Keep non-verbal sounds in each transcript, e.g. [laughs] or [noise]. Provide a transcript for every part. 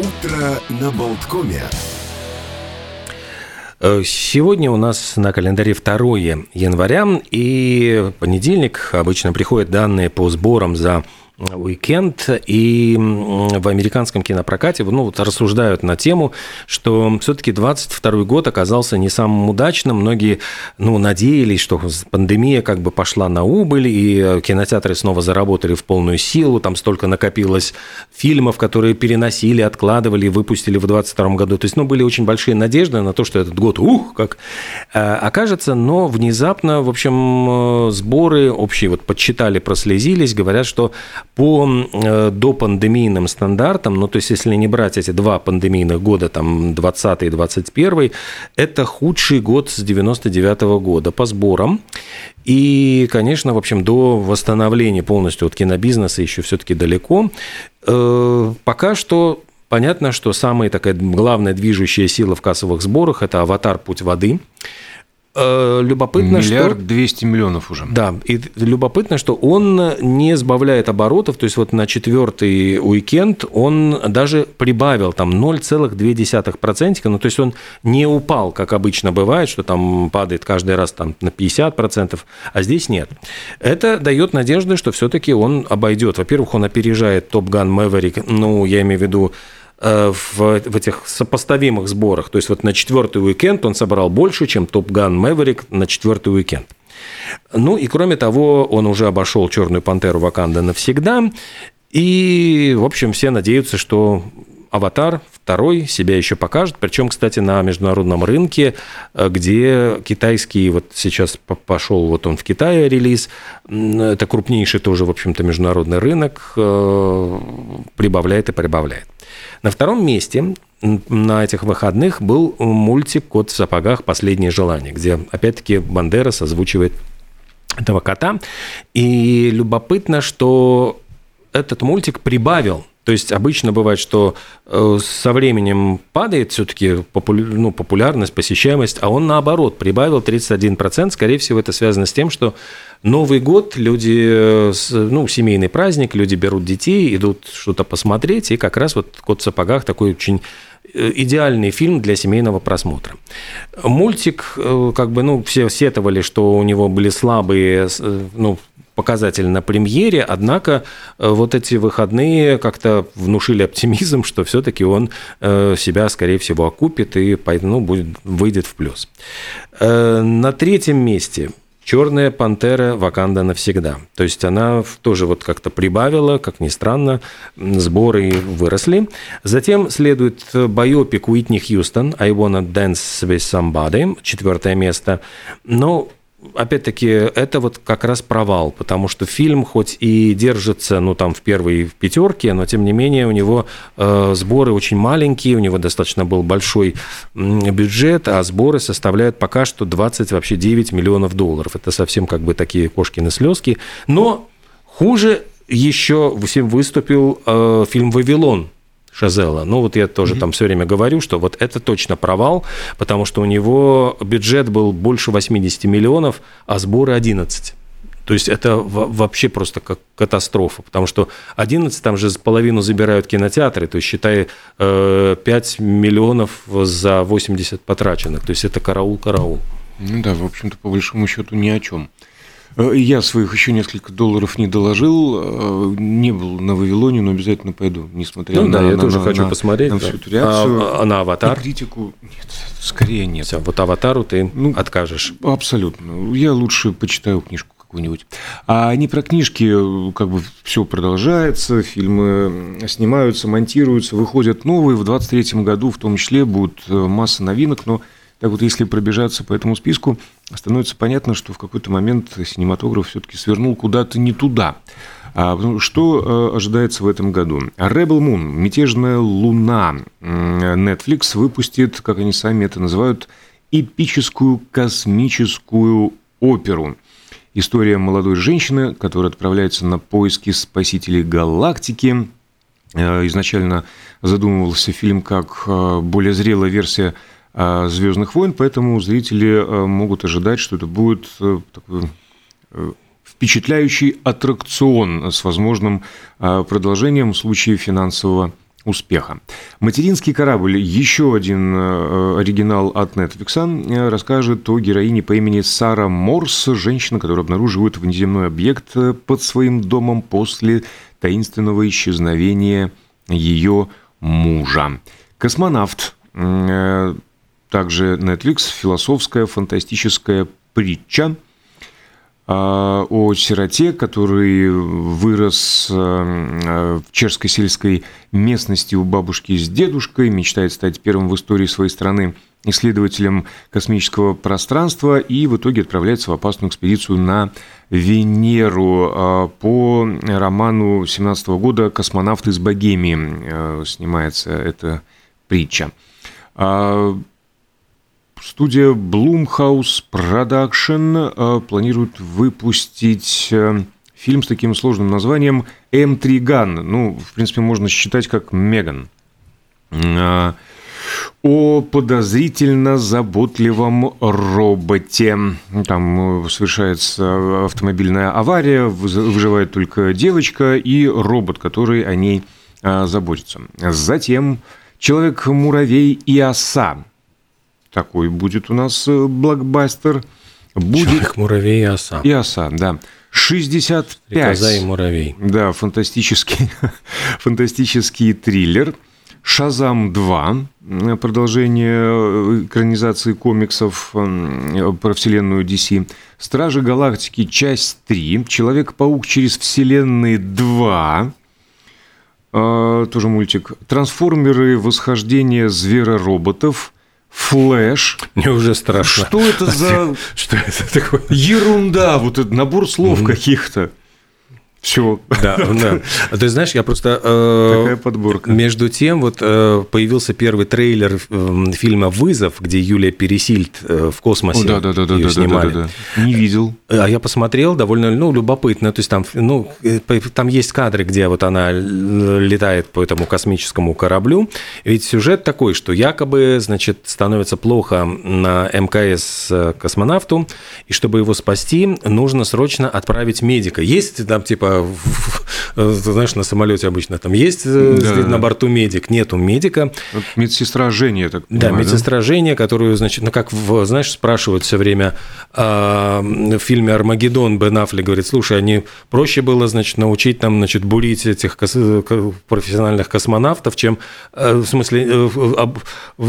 Утро на Болткоме. Э, сегодня у нас на календаре 2 января, и понедельник обычно приходят данные по сборам за уикенд, и в американском кинопрокате ну, вот рассуждают на тему, что все-таки 22 год оказался не самым удачным. Многие ну, надеялись, что пандемия как бы пошла на убыль, и кинотеатры снова заработали в полную силу, там столько накопилось фильмов, которые переносили, откладывали выпустили в 22 году. То есть, ну, были очень большие надежды на то, что этот год, ух, как э, окажется, но внезапно, в общем, э, сборы общие вот подсчитали, прослезились, говорят, что по э, допандемийным стандартам, ну, то есть, если не брать эти два пандемийных года, там, 20 и 21, это худший год с 99 -го года по сборам. И, конечно, в общем, до восстановления полностью от кинобизнеса еще все-таки далеко. Э, пока что понятно, что самая такая главная движущая сила в кассовых сборах – это «Аватар. Путь воды». Э, любопытно, Миллиард двести миллионов уже. Да, и любопытно, что он не сбавляет оборотов, то есть вот на четвертый уикенд он даже прибавил там 0,2%, ну то есть он не упал, как обычно бывает, что там падает каждый раз там на 50%, а здесь нет. Это дает надежды, что все-таки он обойдет. Во-первых, он опережает Top Gun Maverick, ну я имею в виду в, в этих сопоставимых сборах. То есть вот на четвертый уикенд он собрал больше, чем Top Gun Maverick на четвертый уикенд. Ну и кроме того, он уже обошел Черную пантеру Ваканда навсегда. И, в общем, все надеются, что Аватар второй себя еще покажет. Причем, кстати, на международном рынке, э, где китайский, вот сейчас пошел вот он в Китае релиз, это крупнейший тоже, в общем-то, международный рынок, э, прибавляет и прибавляет. На втором месте на этих выходных был мультик «Кот в сапогах. Последнее желание», где, опять-таки, Бандера озвучивает этого кота. И любопытно, что этот мультик прибавил то есть обычно бывает, что э, со временем падает все-таки ну, популярность, посещаемость, а он наоборот прибавил 31%. Скорее всего, это связано с тем, что Новый год, люди, э, ну, семейный праздник, люди берут детей, идут что-то посмотреть, и как раз вот «Кот в сапогах» такой очень э, идеальный фильм для семейного просмотра. Мультик, как бы, ну, все сетовали, что у него были слабые, ну, показатель на премьере, однако э, вот эти выходные как-то внушили оптимизм, что все-таки он э, себя, скорее всего, окупит и ну, будет, выйдет в плюс. Э, на третьем месте Черная пантера Ваканда навсегда. То есть она тоже вот как-то прибавила, как ни странно, сборы выросли. Затем следует байопик Уитни Хьюстон «I wanna dance with somebody», четвертое место. Но опять-таки, это вот как раз провал, потому что фильм хоть и держится, ну, там, в первой пятерке, но, тем не менее, у него э, сборы очень маленькие, у него достаточно был большой бюджет, а сборы составляют пока что 20, вообще 9 миллионов долларов. Это совсем как бы такие кошкины слезки. Но хуже еще всем выступил э, фильм «Вавилон», Шазела. Ну, вот я тоже mm-hmm. там все время говорю, что вот это точно провал, потому что у него бюджет был больше 80 миллионов, а сборы 11. То есть это вообще просто как катастрофа, потому что 11 там же половину забирают кинотеатры, то есть считай 5 э, миллионов за 80 потраченных, то есть это караул-караул. Ну да, в общем-то, по большому счету ни о чем. Э, я своих еще несколько долларов не доложил, э, не был на Вавилоне, но обязательно пойду, несмотря ну, на... да, я на, тоже на, хочу на, посмотреть. На всю эту реакцию. А, а на «Аватар»? И критику... Нет, скорее нет. Все, вот «Аватару» ты ну, откажешь. Абсолютно. Я лучше почитаю книжку какую-нибудь. А не про книжки, как бы все продолжается, фильмы снимаются, монтируются, выходят новые. В 23 году в том числе будет э, масса новинок, но так вот, если пробежаться по этому списку, становится понятно, что в какой-то момент синематограф все-таки свернул куда-то не туда. А, что э, ожидается в этом году? Rebel Moon, «Мятежная луна». Netflix выпустит, как они сами это называют, эпическую космическую оперу. История молодой женщины, которая отправляется на поиски спасителей галактики. Э, изначально задумывался фильм как э, более зрелая версия Звездных войн, поэтому зрители а, могут ожидать, что это будет э, такой э, впечатляющий аттракцион с возможным а, продолжением в случае финансового успеха. Материнский корабль, еще один э, оригинал от Netflix, э, расскажет о героине по имени Сара Морс, женщина, которая обнаруживает внеземной объект э, под своим домом после таинственного исчезновения ее мужа. Космонавт, также Netflix, философская фантастическая притча – а, о сироте, который вырос а, в чешской сельской местности у бабушки с дедушкой, мечтает стать первым в истории своей страны исследователем космического пространства и в итоге отправляется в опасную экспедицию на Венеру а, по роману 17 года «Космонавт из Богемии» снимается эта притча. Студия Blumhouse Production э, планирует выпустить э, фильм с таким сложным названием «М3 Ган». Ну, в принципе, можно считать как «Меган». Э, о подозрительно заботливом роботе. Там совершается автомобильная авария, выживает только девочка и робот, который о ней заботится. Затем «Человек-муравей и оса» такой будет у нас э, блокбастер. Будет... Человек, муравей и оса. И оса, да. 65. Стрекоза и муравей. Да, фантастический, [laughs] фантастический триллер. «Шазам 2», продолжение э, экранизации комиксов э, про вселенную DC. «Стражи Галактики. Часть 3». «Человек-паук через вселенные 2». Тоже мультик. «Трансформеры. Восхождение зверороботов». Флэш. Мне уже страшно. Что это за... [laughs] Что это такое? Ерунда, вот этот набор слов каких-то. Все. Да, [laughs] да. А ты знаешь, я просто... Э, Такая подборка. Между тем, вот э, появился первый трейлер э, фильма «Вызов», где Юлия Пересильд э, в космосе да, да, да, да, ее да, снимали. Да, да, да. Не видел. А я посмотрел, довольно ну, любопытно. То есть там, ну, э, там есть кадры, где вот она летает по этому космическому кораблю. Ведь сюжет такой, что якобы, значит, становится плохо на МКС э, космонавту, и чтобы его спасти, нужно срочно отправить медика. Есть там типа Э, знаешь, на самолете обычно там есть э, да. на борту медик, нету медика. Вот медсестра Женя, так понимаю, Да, медсестра да? Женя, которую, значит, ну как, в, знаешь, спрашивают все время а, в фильме «Армагеддон» Бен Аффлек говорит, слушай, они проще было, значит, научить там, значит, бурить этих профессиональных космонавтов, чем, э, в смысле,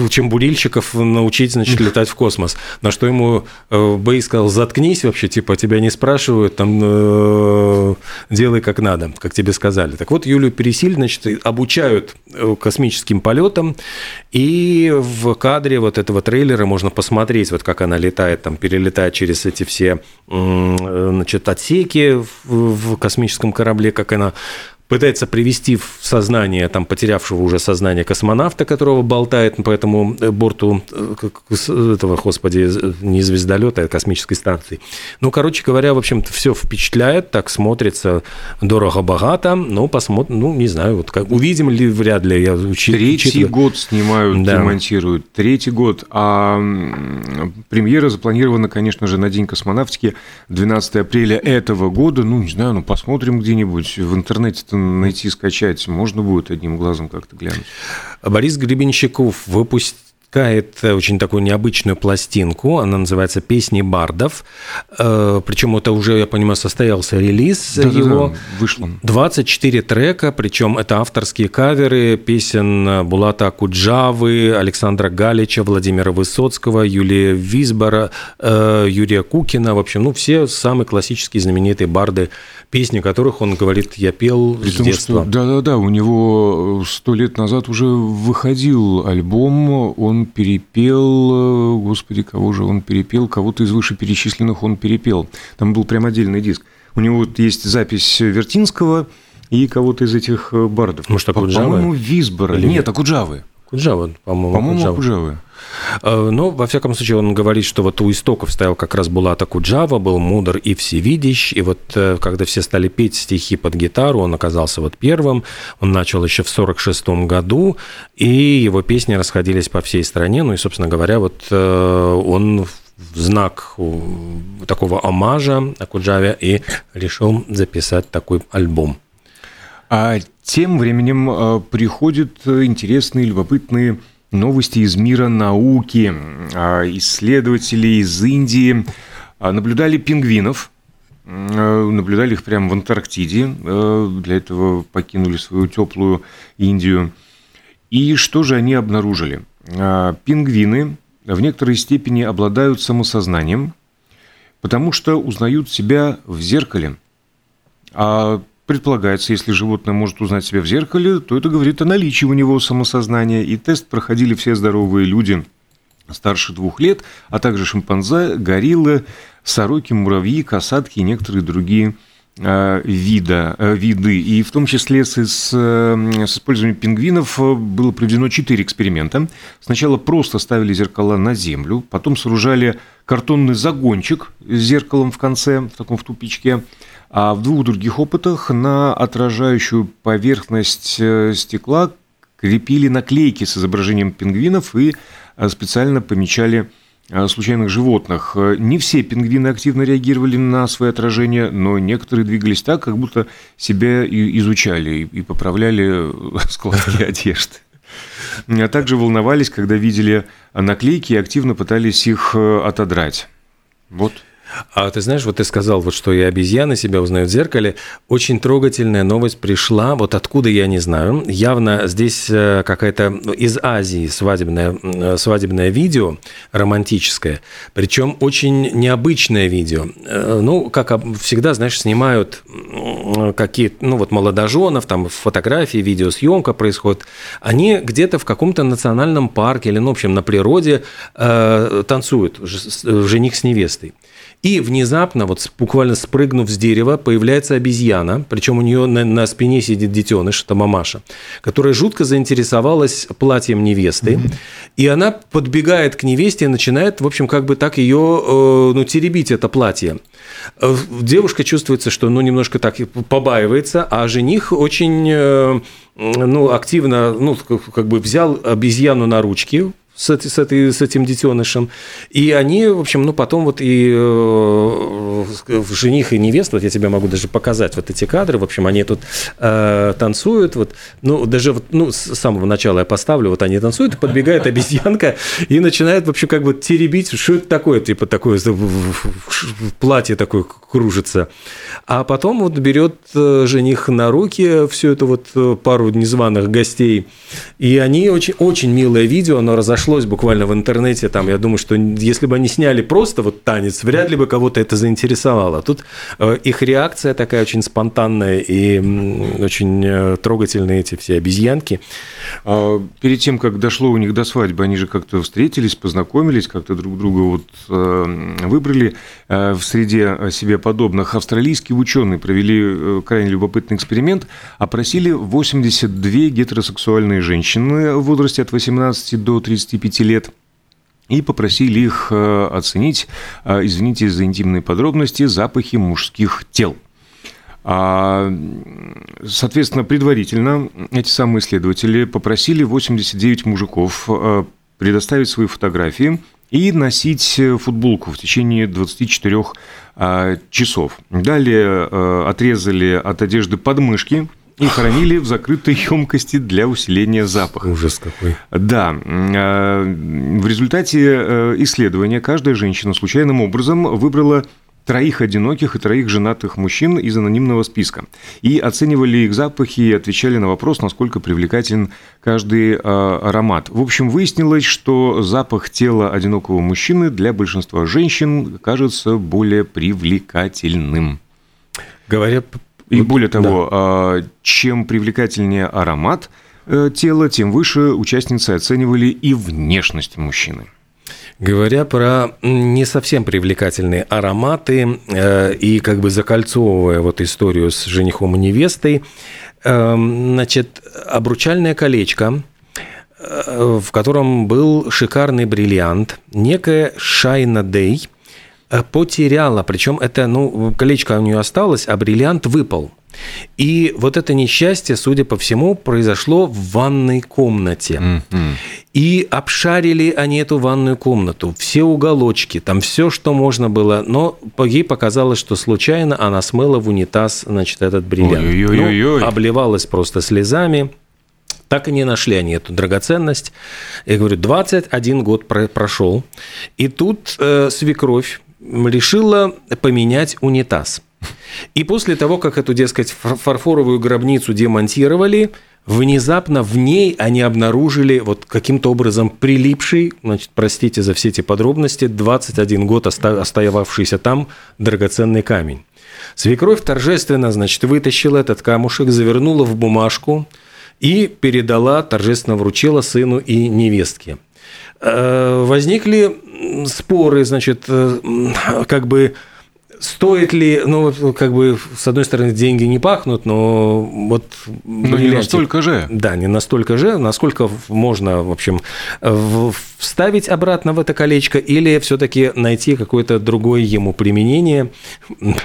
чем бурильщиков научить, значит, [laughs] летать в космос. На что ему Бэй сказал, заткнись вообще, типа, тебя не спрашивают, там, делай как надо, как тебе сказали. Так вот, Юлию Пересиль, значит, обучают э, космическим полетам, и в кадре вот этого трейлера можно посмотреть, вот как она летает, там, перелетает через эти все, значит, отсеки в космическом корабле, как она пытается привести в сознание там потерявшего уже сознание космонавта, которого болтает по этому э, борту э, этого, господи, не звездолета, а космической станции. Ну, короче говоря, в общем-то, все впечатляет, так смотрится дорого-богато, но посмотрим, ну, не знаю, вот как, увидим ли, вряд ли. Я учи, Третий учитываю. год снимают, да. демонтируют. Третий год. А премьера запланирована, конечно же, на День космонавтики 12 апреля этого года. Ну, не знаю, ну, посмотрим где-нибудь в интернете-то найти, скачать, можно будет одним глазом как-то глянуть. Борис Гребенщиков выпустил выпускает э, очень такую необычную пластинку, она называется «Песни бардов», э, причем это уже, я понимаю, состоялся релиз да, его. Да, да, вышло. 24 трека, причем это авторские каверы песен Булата Куджавы, Александра Галича, Владимира Высоцкого, Юлия Визбора, э, Юрия Кукина, в общем, ну, все самые классические знаменитые барды, песни которых он говорит, я пел При с том, детства. Да-да-да, у него сто лет назад уже выходил альбом, он перепел, э, господи, кого же он перепел, кого-то из вышеперечисленных он перепел. Там был прям отдельный диск. У него вот есть запись Вертинского и кого-то из этих э, бардов. Может, Акуджавы? По-моему, Визбора. Или... Нет, Акуджавы. Куджава, по-моему. По-моему, Акуджавы. Э, но, во всяком случае, он говорит, что вот у истоков стоял как раз Булата Куджава, был мудр и всевидящ, и вот э, когда все стали петь стихи под гитару, он оказался вот первым, он начал еще в 46 году, и его песни расходились по всей стране, ну и, собственно говоря, вот э, он в знак такого омажа Акуджаве и решил записать такой альбом. А тем временем э, приходят интересные, любопытные новости из мира науки. А, исследователи из Индии а, наблюдали пингвинов, наблюдали их прямо в Антарктиде, для этого покинули свою теплую Индию. И что же они обнаружили? Пингвины в некоторой степени обладают самосознанием, потому что узнают себя в зеркале. А предполагается, если животное может узнать себя в зеркале, то это говорит о наличии у него самосознания. И тест проходили все здоровые люди старше двух лет, а также шимпанзе, гориллы, сороки, муравьи, касатки и некоторые другие Э, вида, э, виды, и в том числе с, с, э, с использованием пингвинов было проведено четыре эксперимента. Сначала просто ставили зеркала на землю, потом сооружали картонный загончик с зеркалом в конце, в таком в тупичке, а в двух других опытах на отражающую поверхность стекла крепили наклейки с изображением пингвинов и специально помечали Э, случайных животных. Э, не все пингвины активно реагировали на свои отражения, но некоторые двигались так, как будто себя изучали и поправляли э, [laughs] складки [laughs] одежды. А также волновались, когда видели наклейки и активно пытались их отодрать. Вот. А ты знаешь, вот ты сказал, вот что и обезьяны себя узнают в зеркале. Очень трогательная новость пришла, вот откуда я не знаю. Явно здесь э, какая-то ну, из Азии свадебное, свадебное видео романтическое, причем очень необычное видео. Э, ну, как всегда, знаешь, снимают какие ну вот молодоженов, там фотографии, видеосъемка происходит. Они где-то в каком-то национальном парке или, ну, в общем, на природе э, танцуют, жених с невестой. И внезапно, вот буквально спрыгнув с дерева, появляется обезьяна, причем у нее на, на спине сидит детеныш, это мамаша, которая жутко заинтересовалась платьем невесты. Mm-hmm. И она подбегает к невесте и начинает, в общем, как бы так ее, э, ну, теребить это платье. Э, девушка чувствуется, что, ну, немножко так побаивается, а жених очень э, ну, активно, ну, как бы взял обезьяну на ручки, с, этой, с, этой, с этим детенышем. И они, в общем, ну, потом вот и э, жених и невеста, вот я тебе могу даже показать вот эти кадры, в общем, они тут э, танцуют, вот, ну, даже вот, ну, с самого начала я поставлю, вот они танцуют, подбегает обезьянка и начинает, вообще как бы теребить, что это такое, типа такое платье такое кружится. А потом вот берет э, жених на руки всю эту вот э, пару незваных гостей, и они очень, очень милое видео, оно разошлось разошлось буквально в интернете. Там, я думаю, что если бы они сняли просто вот танец, вряд ли бы кого-то это заинтересовало. Тут э, их реакция такая очень спонтанная и очень э, трогательные эти все обезьянки. А перед тем, как дошло у них до свадьбы, они же как-то встретились, познакомились, как-то друг друга вот э, выбрали в среде себе подобных. Австралийские ученые провели крайне любопытный эксперимент, опросили 82 гетеросексуальные женщины в возрасте от 18 до 30 25 лет и попросили их э, оценить, э, извините за интимные подробности, запахи мужских тел. А, соответственно, предварительно эти самые исследователи попросили 89 мужиков э, предоставить свои фотографии и носить футболку в течение 24 часов. Далее отрезали от одежды подмышки – и хранили в закрытой емкости для усиления запаха. Ужас какой. Да. А, в результате э, исследования каждая женщина случайным образом выбрала троих одиноких и троих женатых мужчин из анонимного списка. И оценивали их запахи и отвечали на вопрос, насколько привлекателен каждый э, аромат. В общем, выяснилось, что запах тела одинокого мужчины для большинства женщин кажется более привлекательным. Говоря и более того, да. чем привлекательнее аромат э, тела, тем выше участницы оценивали и внешность мужчины. Говоря про не совсем привлекательные ароматы э, и как бы закольцовывая вот историю с женихом и невестой, э, значит, обручальное колечко, в котором был шикарный бриллиант, некая Шайна Дей – Э, потеряла. Причем это, ну, колечко у нее осталось, а бриллиант выпал. И вот это несчастье, судя по всему, произошло в ванной комнате. Mm-hmm. И обшарили они эту ванную комнату, все уголочки, там все, что можно было. Но ей показалось, что случайно она смыла в унитаз, значит, этот бриллиант. Ну, обливалась просто слезами. Так и не нашли они эту драгоценность. Я говорю, 21 год прошел. И тут э, свекровь решила поменять унитаз. И после того, как эту, дескать, фарфоровую гробницу демонтировали, внезапно в ней они обнаружили вот каким-то образом прилипший, значит, простите за все эти подробности, 21 год остававшийся там драгоценный камень. Свекровь торжественно, значит, вытащила этот камушек, завернула в бумажку и передала, торжественно вручила сыну и невестке. Э, возникли споры, значит, э, как бы стоит ли, ну, как бы, с одной стороны, деньги не пахнут, но вот... Но не настолько же. Да, не настолько же, насколько можно, в общем, вставить обратно в это колечко или все таки найти какое-то другое ему применение. [laughs]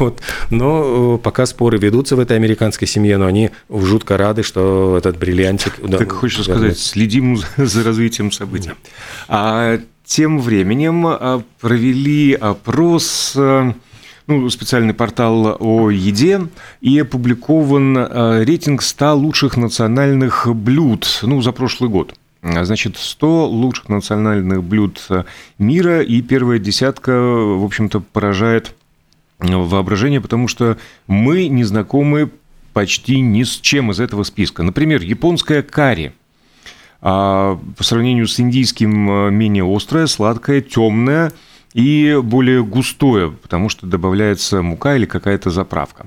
Вот. Но э, пока споры ведутся в этой американской семье, но они жутко рады, что этот бриллиантик... Так хочешь сказать, следим за развитием событий. А тем временем а, провели опрос а, ну, специальный портал о еде, и опубликован а, рейтинг 100 лучших национальных блюд ну, за прошлый год. Значит, 100 лучших национальных блюд мира, и первая десятка, в общем-то, поражает воображение, потому что мы не знакомы почти ни с чем из этого списка. Например, японская карри – а по сравнению с индийским э, менее острое, сладкое, темное и более густое, потому что добавляется мука или какая-то заправка.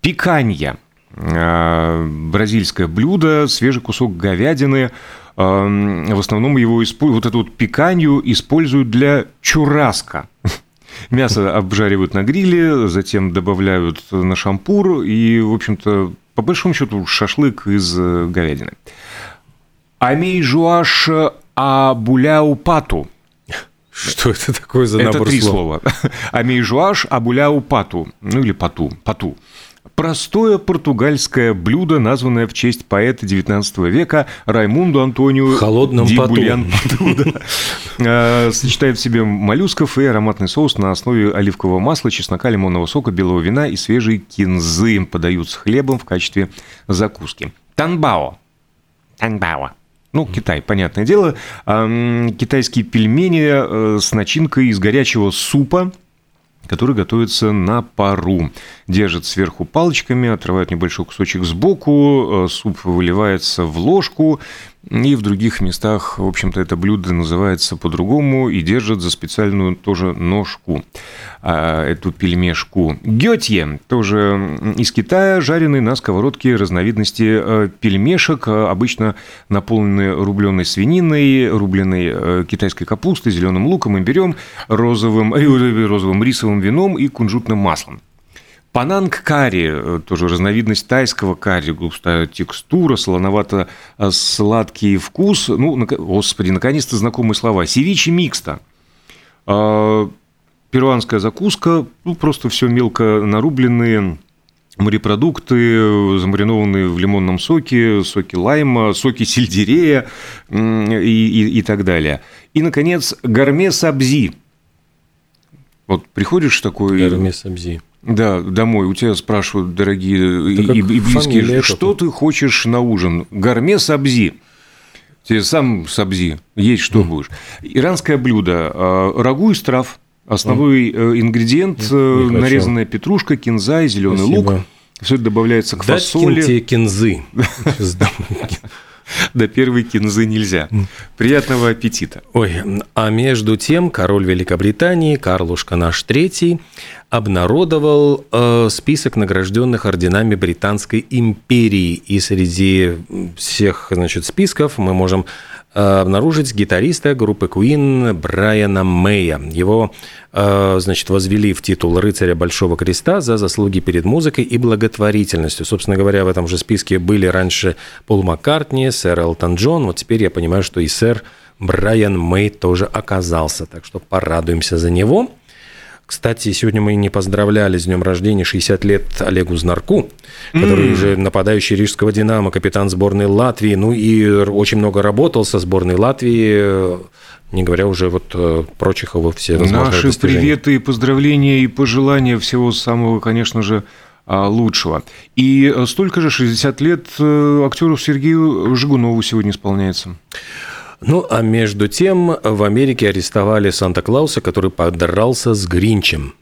Пиканья. Э, бразильское блюдо, свежий кусок говядины. Э, в основном его вот эту вот пиканью используют для чураска. [laughs] Мясо обжаривают на гриле, затем добавляют на шампур и, в общем-то, по большому счету шашлык из говядины. Амейжуаш абуляупату. Что это такое за набор Это три слова. [laughs] Амейжуаш абуляупату. Ну или пату. Пату. Простое португальское блюдо, названное в честь поэта XIX века Раймунду Антонио Холодным Ди Булян [laughs] а, Сочетает в себе моллюсков и ароматный соус на основе оливкового масла, чеснока, лимонного сока, белого вина и свежей кинзы. Подают с хлебом в качестве закуски. Танбао. Танбао. Ну, Китай, понятное дело. Китайские пельмени э, с начинкой из горячего супа, который готовится на пару. Держат сверху палочками, отрывают небольшой кусочек сбоку, э, суп выливается в ложку, и в других местах, в общем-то, это блюдо называется по-другому и держат за специальную тоже ножку, а, эту пельмешку. Гетье, тоже из Китая, жареный на сковородке разновидности э, пельмешек, э, обычно наполненные рубленой свининой, рубленой э, китайской капустой, зеленым луком, имбирем, розовым, розовым рисовым вином и кунжутным маслом. Пананг карри, э, тоже разновидность тайского карри, густая текстура, солоновато-сладкий вкус. Ну, господи, наконец-то знакомые слова. Севичи микста. А, перуанская закуска, ну, просто все мелко нарубленные морепродукты, замаринованные в лимонном соке, соки лайма, соки сельдерея и, и, и так далее. И, наконец, гарме сабзи. Вот приходишь такой... Гарме сабзи. Да, домой. У тебя спрашивают, дорогие и, и близкие, что ты хочешь на ужин? Гарме сабзи. Тебе сам сабзи, есть что mm. будешь. Иранское блюдо. А, рагу из трав. Основной mm. ингредиент mm. нарезанная петрушка, кинза и зеленый лук. Все это добавляется к Дать фасоли. тебе кинзы. [laughs] До первой кинзы нельзя. Приятного аппетита. Ой, а между тем король Великобритании Карлушка наш третий обнародовал э, список награжденных орденами Британской империи. И среди всех значит, списков мы можем обнаружить гитариста группы Queen Брайана Мэя. Его э, значит, возвели в титул рыцаря Большого Креста за заслуги перед музыкой и благотворительностью. Собственно говоря, в этом же списке были раньше Пол Маккартни, сэр Элтон Джон. Вот теперь я понимаю, что и сэр Брайан Мэй тоже оказался. Так что порадуемся за него. Кстати, сегодня мы не поздравляли с днем рождения 60 лет Олегу Знарку, который mm. уже нападающий рижского «Динамо», капитан сборной Латвии, ну и очень много работал со сборной Латвии, не говоря уже вот э, прочих его все Наши достижения. приветы и поздравления и пожелания всего самого, конечно же, а, лучшего. И столько же, 60 лет, э, актеру Сергею Жигунову сегодня исполняется. Ну, а между тем в Америке арестовали Санта-Клауса, который подрался с Гринчем.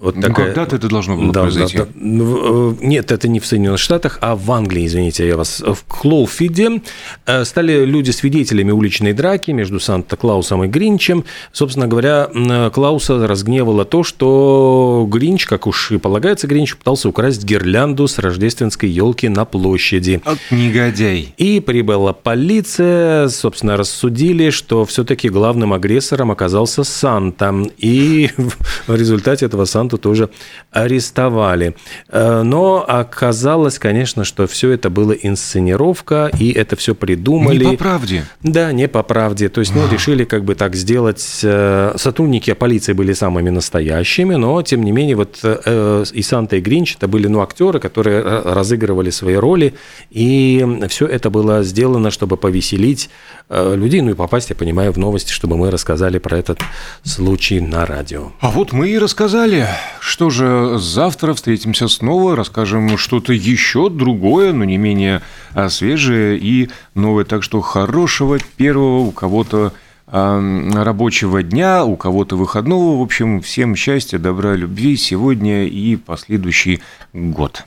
Вот ну, такая... когда-то это должно было да, произойти. Да, да. Ну, э, нет, это не в Соединенных Штатах, а в Англии, извините, я вас. В Клоуфиде э, стали люди свидетелями уличной драки между Санта-Клаусом и Гринчем. Собственно говоря, Клауса разгневало то, что Гринч, как уж и полагается Гринчу, пытался украсть гирлянду с рождественской елки на площади. От негодяй. И прибыла полиция, собственно, рассудили, что все-таки главным агрессором оказался Санта. И [laughs] в результате этого Санта Санту тоже арестовали. Э, но оказалось, конечно, что все это было инсценировка, и это все придумали. Не по правде. Да, не по правде. То есть, ну, решили как бы так сделать. Э, сотрудники полиции были самыми настоящими, но, тем не менее, вот э, и Санта, и Гринч, это были, ну, актеры, которые разыгрывали свои роли, и все это было сделано, чтобы повеселить людей, ну и попасть, я понимаю, в новости, чтобы мы рассказали про этот случай на радио. А вот мы и рассказали. Что же, завтра встретимся снова, расскажем что-то еще другое, но не менее а, свежее и новое. Так что хорошего первого у кого-то а, рабочего дня, у кого-то выходного. В общем, всем счастья, добра, любви сегодня и последующий год.